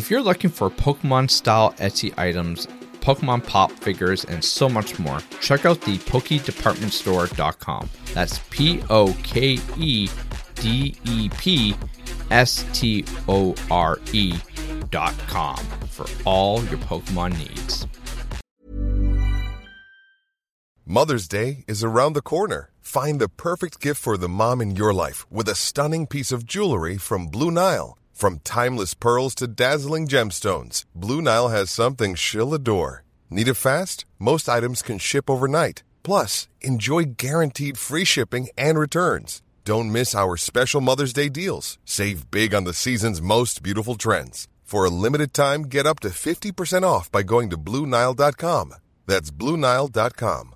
If you're looking for Pokemon style Etsy items, Pokemon pop figures, and so much more, check out the PokeDepartmentStore.com. That's P O K E D E P S T O R E.com for all your Pokemon needs. Mother's Day is around the corner. Find the perfect gift for the mom in your life with a stunning piece of jewelry from Blue Nile. From timeless pearls to dazzling gemstones, Blue Nile has something she'll adore. Need it fast? Most items can ship overnight. Plus, enjoy guaranteed free shipping and returns. Don't miss our special Mother's Day deals. Save big on the season's most beautiful trends. For a limited time, get up to 50% off by going to Bluenile.com. That's Bluenile.com.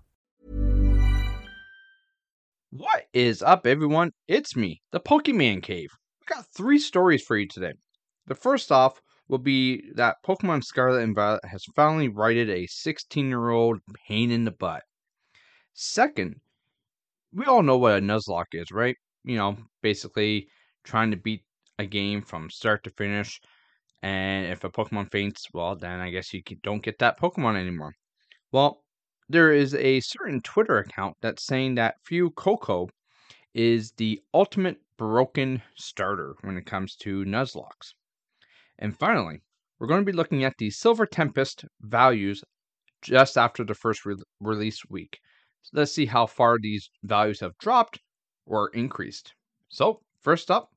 What is up, everyone? It's me, the Pokemon Cave. Got three stories for you today. The first off will be that Pokemon Scarlet and Violet has finally righted a 16 year old pain in the butt. Second, we all know what a Nuzlocke is, right? You know, basically trying to beat a game from start to finish. And if a Pokemon faints, well, then I guess you don't get that Pokemon anymore. Well, there is a certain Twitter account that's saying that Fuecoco is the ultimate broken starter when it comes to Nuzlockes. And finally, we're going to be looking at the Silver Tempest values just after the first re- release week. So let's see how far these values have dropped or increased. So, first up,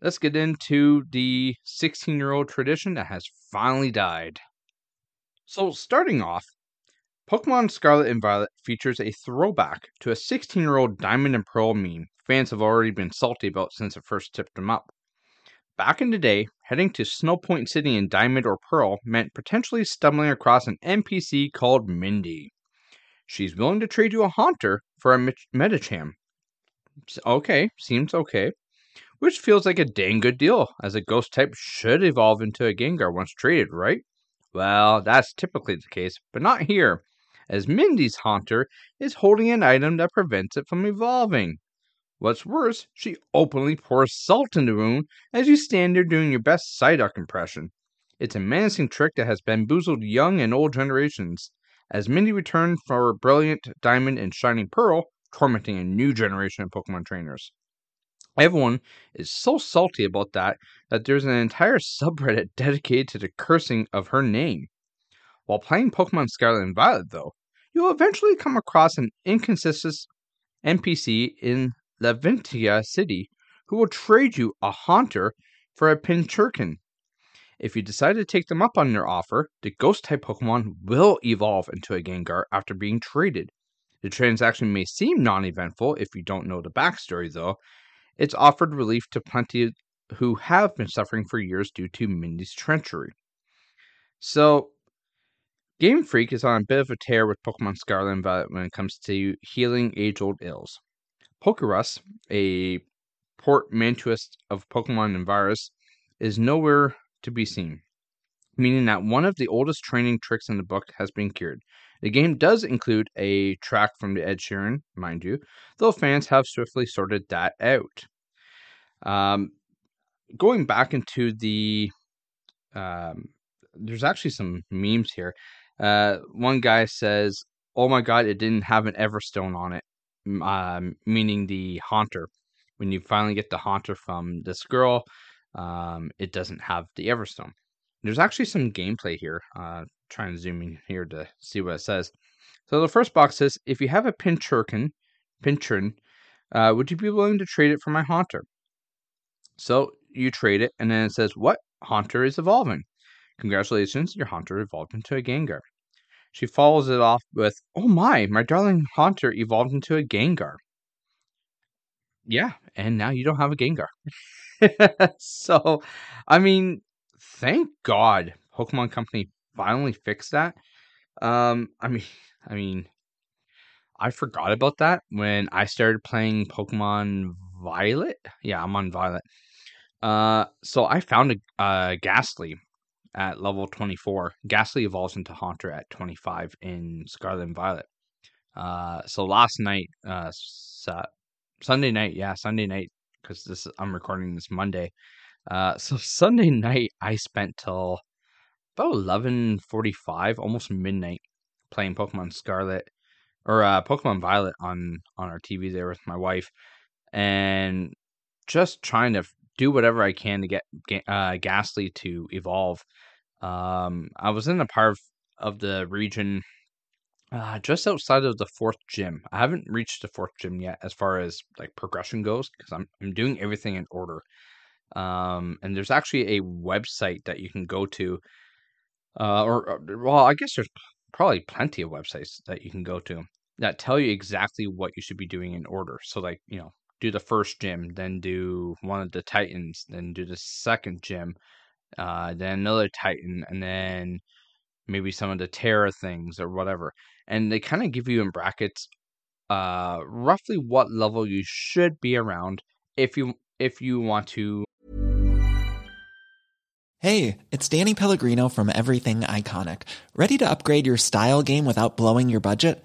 let's get into the 16 year old tradition that has finally died. So, starting off, Pokemon Scarlet and Violet features a throwback to a 16 year old Diamond and Pearl meme fans have already been salty about since it first tipped them up. Back in the day, heading to Snowpoint City in Diamond or Pearl meant potentially stumbling across an NPC called Mindy. She's willing to trade you a Haunter for a Medicham. Okay, seems okay. Which feels like a dang good deal, as a ghost type should evolve into a Gengar once traded, right? Well, that's typically the case, but not here, as Mindy's Haunter is holding an item that prevents it from evolving. What's worse, she openly pours salt in the wound as you stand there doing your best Psyduck impression. It's a menacing trick that has bamboozled young and old generations, as Mindy returned for her Brilliant, Diamond, and Shining Pearl, tormenting a new generation of Pokemon trainers. Everyone is so salty about that that there's an entire subreddit dedicated to the cursing of her name. While playing Pokemon Scarlet and Violet, though, you'll eventually come across an inconsistent NPC in Levincia City who will trade you a Haunter for a Pincurchin. If you decide to take them up on their offer, the ghost type Pokemon will evolve into a Gengar after being traded. The transaction may seem non eventful if you don't know the backstory, though. It's offered relief to plenty who have been suffering for years due to Mindy's treachery. So, Game Freak is on a bit of a tear with Pokemon Scarlet and Violet when it comes to healing age old ills. Pokerus, a portmanteau of Pokemon and Virus, is nowhere to be seen, meaning that one of the oldest training tricks in the book has been cured. The game does include a track from the Ed Sheeran, mind you, though fans have swiftly sorted that out. Um, going back into the, um, there's actually some memes here. Uh, one guy says, "Oh my God, it didn't have an Everstone on it," um, meaning the Haunter. When you finally get the Haunter from this girl, um, it doesn't have the Everstone. There's actually some gameplay here. Uh, trying to zoom in here to see what it says. So the first box says, if you have a Pincurchin, Pincurchin, uh, would you be willing to trade it for my Haunter? So you trade it, and then it says, what Haunter is evolving? Congratulations, your Haunter evolved into a Gengar. She follows it off with, oh my, my darling Haunter evolved into a Gengar. Yeah, and now you don't have a Gengar. so, I mean, thank God Pokemon Company finally fixed that. Um, I mean, I mean, I forgot about that when I started playing Pokemon Violet. Yeah, I'm on Violet. Uh, so I found a, a Gastly at level 24. Gastly evolves into Haunter at 25 in Scarlet and Violet. Uh, so last night, uh, Sunday night, yeah, Sunday night, because this I'm recording this Monday. Uh, so Sunday night, I spent till about eleven forty five, almost midnight, playing Pokemon Scarlet or uh, Pokemon Violet on on our TV there with my wife, and just trying to do whatever I can to get, uh, Gastly to evolve. Um, I was in a part of, of the region uh, just outside of the fourth gym. I haven't reached the fourth gym yet as far as like progression goes because I'm I'm doing everything in order. Um, and there's actually a website that you can go to, uh, or, or well, I guess there's probably plenty of websites that you can go to that tell you exactly what you should be doing in order. So like you know, do the first gym, then do one of the Titans, then do the second gym, uh, then another Titan, and then maybe some of the Terra things or whatever. And they kind of give you in brackets uh roughly what level you should be around if you if you want to Hey, it's Danny Pellegrino from Everything Iconic. Ready to upgrade your style game without blowing your budget?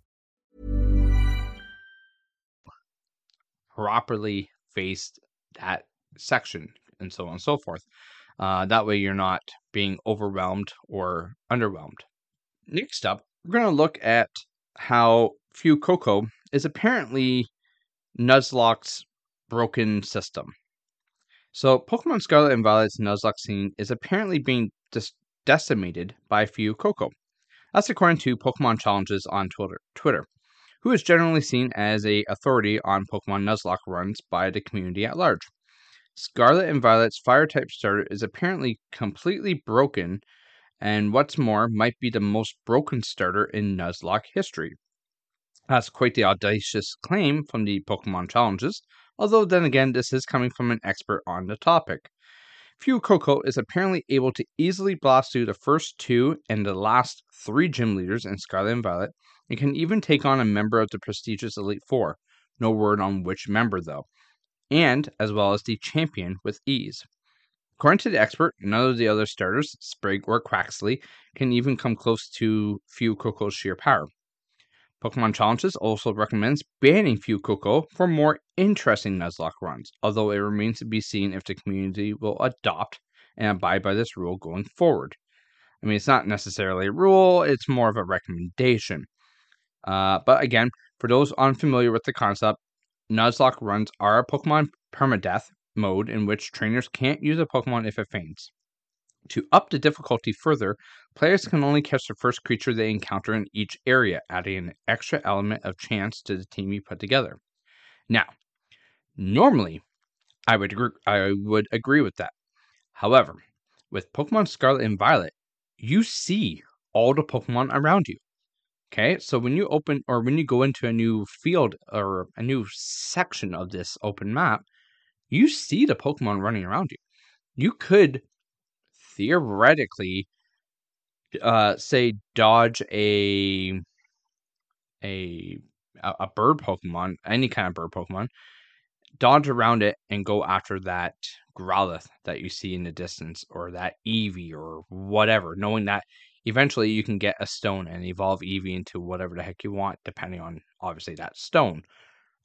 Properly faced that section and so on and so forth. Uh, that way you're not being overwhelmed or underwhelmed. Next up, we're going to look at how Fuecoco is apparently Nuzlocke's broken system. So, Pokemon Scarlet and Violet's Nuzlocke scene is apparently being dis- decimated by Fuecoco. That's according to Pokemon Challenges on Twitter. Twitter, who is generally seen as a authority on Pokemon Nuzlocke runs by the community at large. Scarlet and Violet's Fire type starter is apparently completely broken, and what's more, might be the most broken starter in Nuzlocke history. That's quite the audacious claim from the Pokemon challenges, although then again, this is coming from an expert on the topic. Fuecoco is apparently able to easily blast through the first two and the last three gym leaders in Scarlet and Violet, and can even take on a member of the prestigious Elite Four. No word on which member, though, and as well as the champion with ease. According to the expert, none of the other starters, Sprig or Quaxly, can even come close to Fuecoco's sheer power. Pokemon Challenges also recommends banning Fuecoco for more interesting Nuzlocke runs, although it remains to be seen if the community will adopt and abide by this rule going forward. I mean, it's not necessarily a rule, it's more of a recommendation. Uh, but again, for those unfamiliar with the concept, Nuzlocke runs are a Pokemon permadeath mode in which trainers can't use a Pokemon if it faints. To up the difficulty further, players can only catch the first creature they encounter in each area, adding an extra element of chance to the team you put together. Now, normally, I would agree, I would agree with that. However, with Pokemon Scarlet and Violet, you see all the Pokemon around you. Okay, so when you open or when you go into a new field or a new section of this open map, you see the Pokemon running around you. You could theoretically uh say dodge a a a bird Pokemon, any kind of bird Pokemon, dodge around it and go after that Growlithe that you see in the distance, or that Eevee, or whatever, knowing that eventually you can get a stone and evolve Eevee into whatever the heck you want, depending on obviously that stone.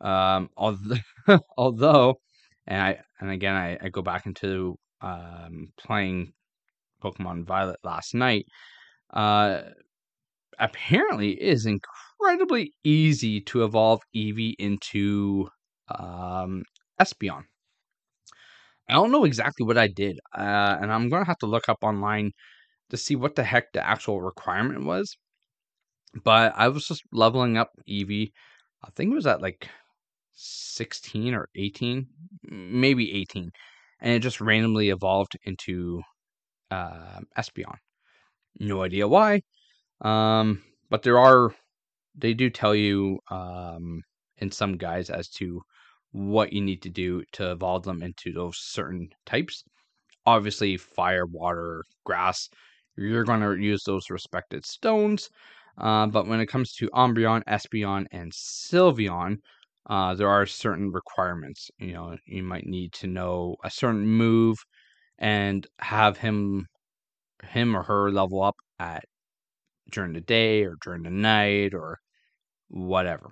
Um, although, although, and I and again I, I go back into um, playing Pokemon Violet last night. Uh, apparently, it is incredibly easy to evolve Eevee into um, Espeon. I don't know exactly what I did, uh, and I'm gonna have to look up online to see what the heck the actual requirement was. But I was just leveling up Eevee. I think it was at like 16 or 18, maybe 18. And it just randomly evolved into uh, Espeon. No idea why. Um, but there are, they do tell you um, in some guides as to what you need to do to evolve them into those certain types. Obviously, fire, water, grass, you're going to use those respected stones. Uh, but when it comes to Umbreon, Espeon, and Sylveon, uh, there are certain requirements. You know, you might need to know a certain move and have him, him or her level up at during the day or during the night or whatever.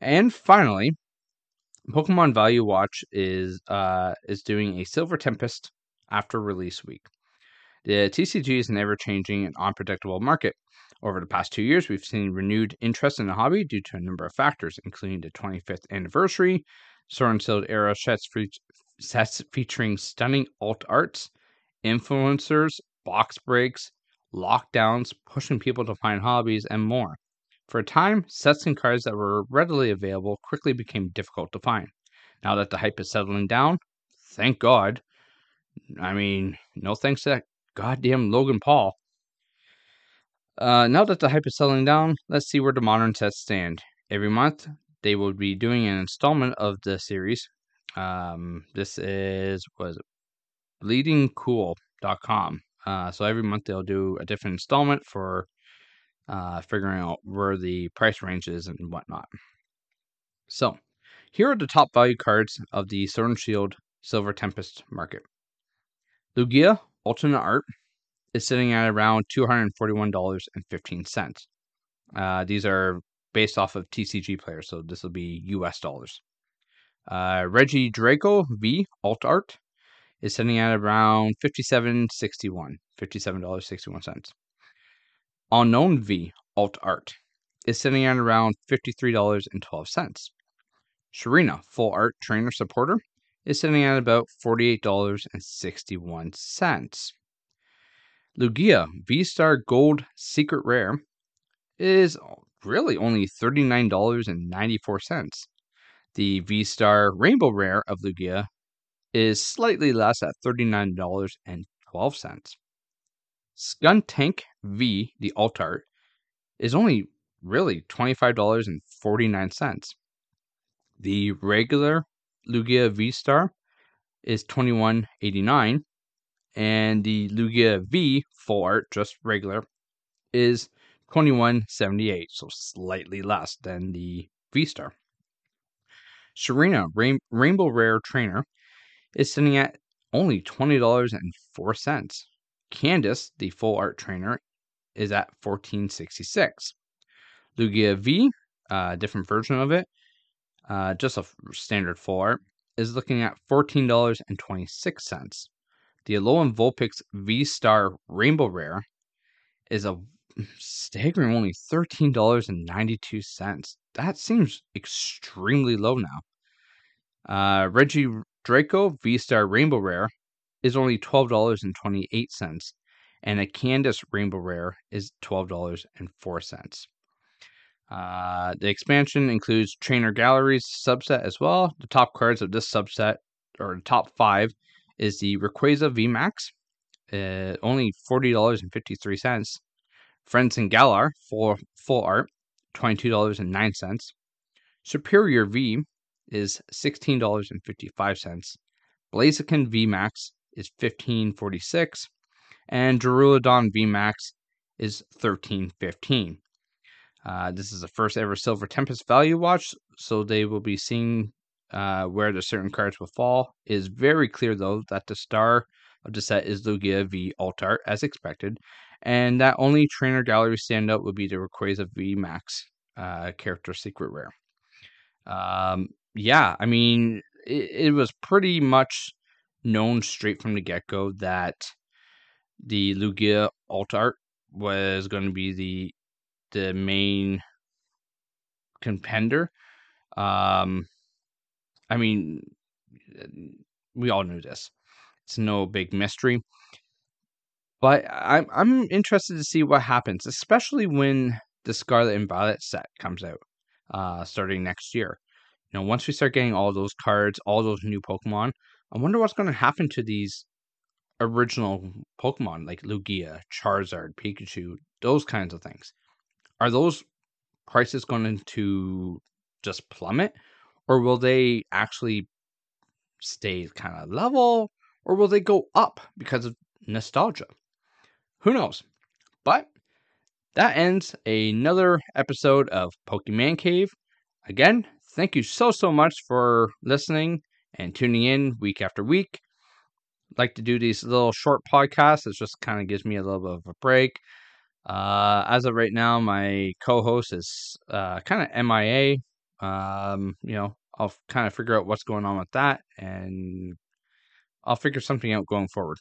And finally, Pokemon Value Watch is uh, is doing a Silver Tempest after release week. The TCG is an ever changing and unpredictable market. Over the past two years, we've seen renewed interest in the hobby due to a number of factors, including the 25th anniversary, Sword and era sets, fe- sets featuring stunning alt arts, influencers, box breaks, lockdowns, pushing people to find hobbies, and more. For a time, sets and cards that were readily available quickly became difficult to find. Now that the hype is settling down, thank God. I mean, no thanks to goddamn Logan Paul. Uh, now that the hype is settling down, let's see where the modern sets stand. Every month, they will be doing an installment of the series. Um, this is was bleedingcool.com. Uh, so every month they'll do a different installment for uh, figuring out where the price range is and whatnot. So, here are the top value cards of the Sword and Shield Silver Tempest market. Lugia Alternate Art is sitting at around $241.15. Uh, these are based off of TCG players, so this will be US dollars. Uh, Draco V Alt Art is sitting at around $57.61, $57.61. Unown V Alt Art is sitting at around $53.12. Serena Full Art Trainer Supporter is sitting at about $48.61. Lugia V Star Gold Secret Rare is really only $39.94. The V Star Rainbow Rare of Lugia is slightly less at $39.12. Skuntank V, the alt art, is only really $25.49. The regular Lugia V Star is $21.89 and the Lugia V full art, just regular, is $21.78, so slightly less than the V Star. Serena Rain- Rainbow Rare Trainer is sitting at only $20.04. Candice, the full art trainer, is at 1466. Lugia V, a uh, different version of it, uh, just a standard four, is looking at $14.26. The Alolan Vulpix V Star Rainbow Rare is a staggering only $13.92. That seems extremely low now. Uh, Reggie Draco V Star Rainbow Rare is only $12.28, and a Candice Rainbow Rare is $12.04. Uh, the expansion includes Trainer Galleries subset as well. The top cards of this subset, or the top five, is the Rayquaza VMAX, uh, only $40.53. Friends and Galar, full, full art, $22.09. Serperior V is $16.55. Blaziken VMAX is 1546 and Duraludon VMAX is 1315. Uh, this is the first ever Silver Tempest value watch, so they will be seeing uh, where the certain cards will fall. It is very clear though that the star of the set is Lugia V Alt Art as expected, and that only trainer gallery standout would be the Rayquaza V Max uh, character secret rare. Um, yeah, I mean it, it was pretty much known straight from the get go that the Lugia alt art was going to be the the main contender. Um, I mean, we all knew this. It's no big mystery. But I'm I'm interested to see what happens, especially when the Scarlet and Violet set comes out, uh, starting next year. You know, once we start getting all those cards, all those new Pokemon, I wonder what's going to happen to these original Pokemon like Lugia, Charizard, Pikachu, those kinds of things. Are those prices going to just plummet, or will they actually stay kind of level, or will they go up because of nostalgia? Who knows? But that ends another episode of Pokemon Cave. Again, thank you so, so much for listening and tuning in week after week. like to do these little short podcasts. It just kind of gives me a little bit of a break. Uh, as of right now, my co-host is uh, kind of MIA. Um, you know, I'll kind of figure out what's going on with that, and I'll figure something out going forward.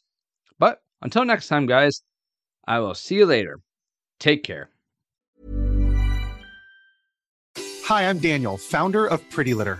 But until next time, guys, I will see you later. Take care. Hi, I'm Daniel, founder of Pretty Litter.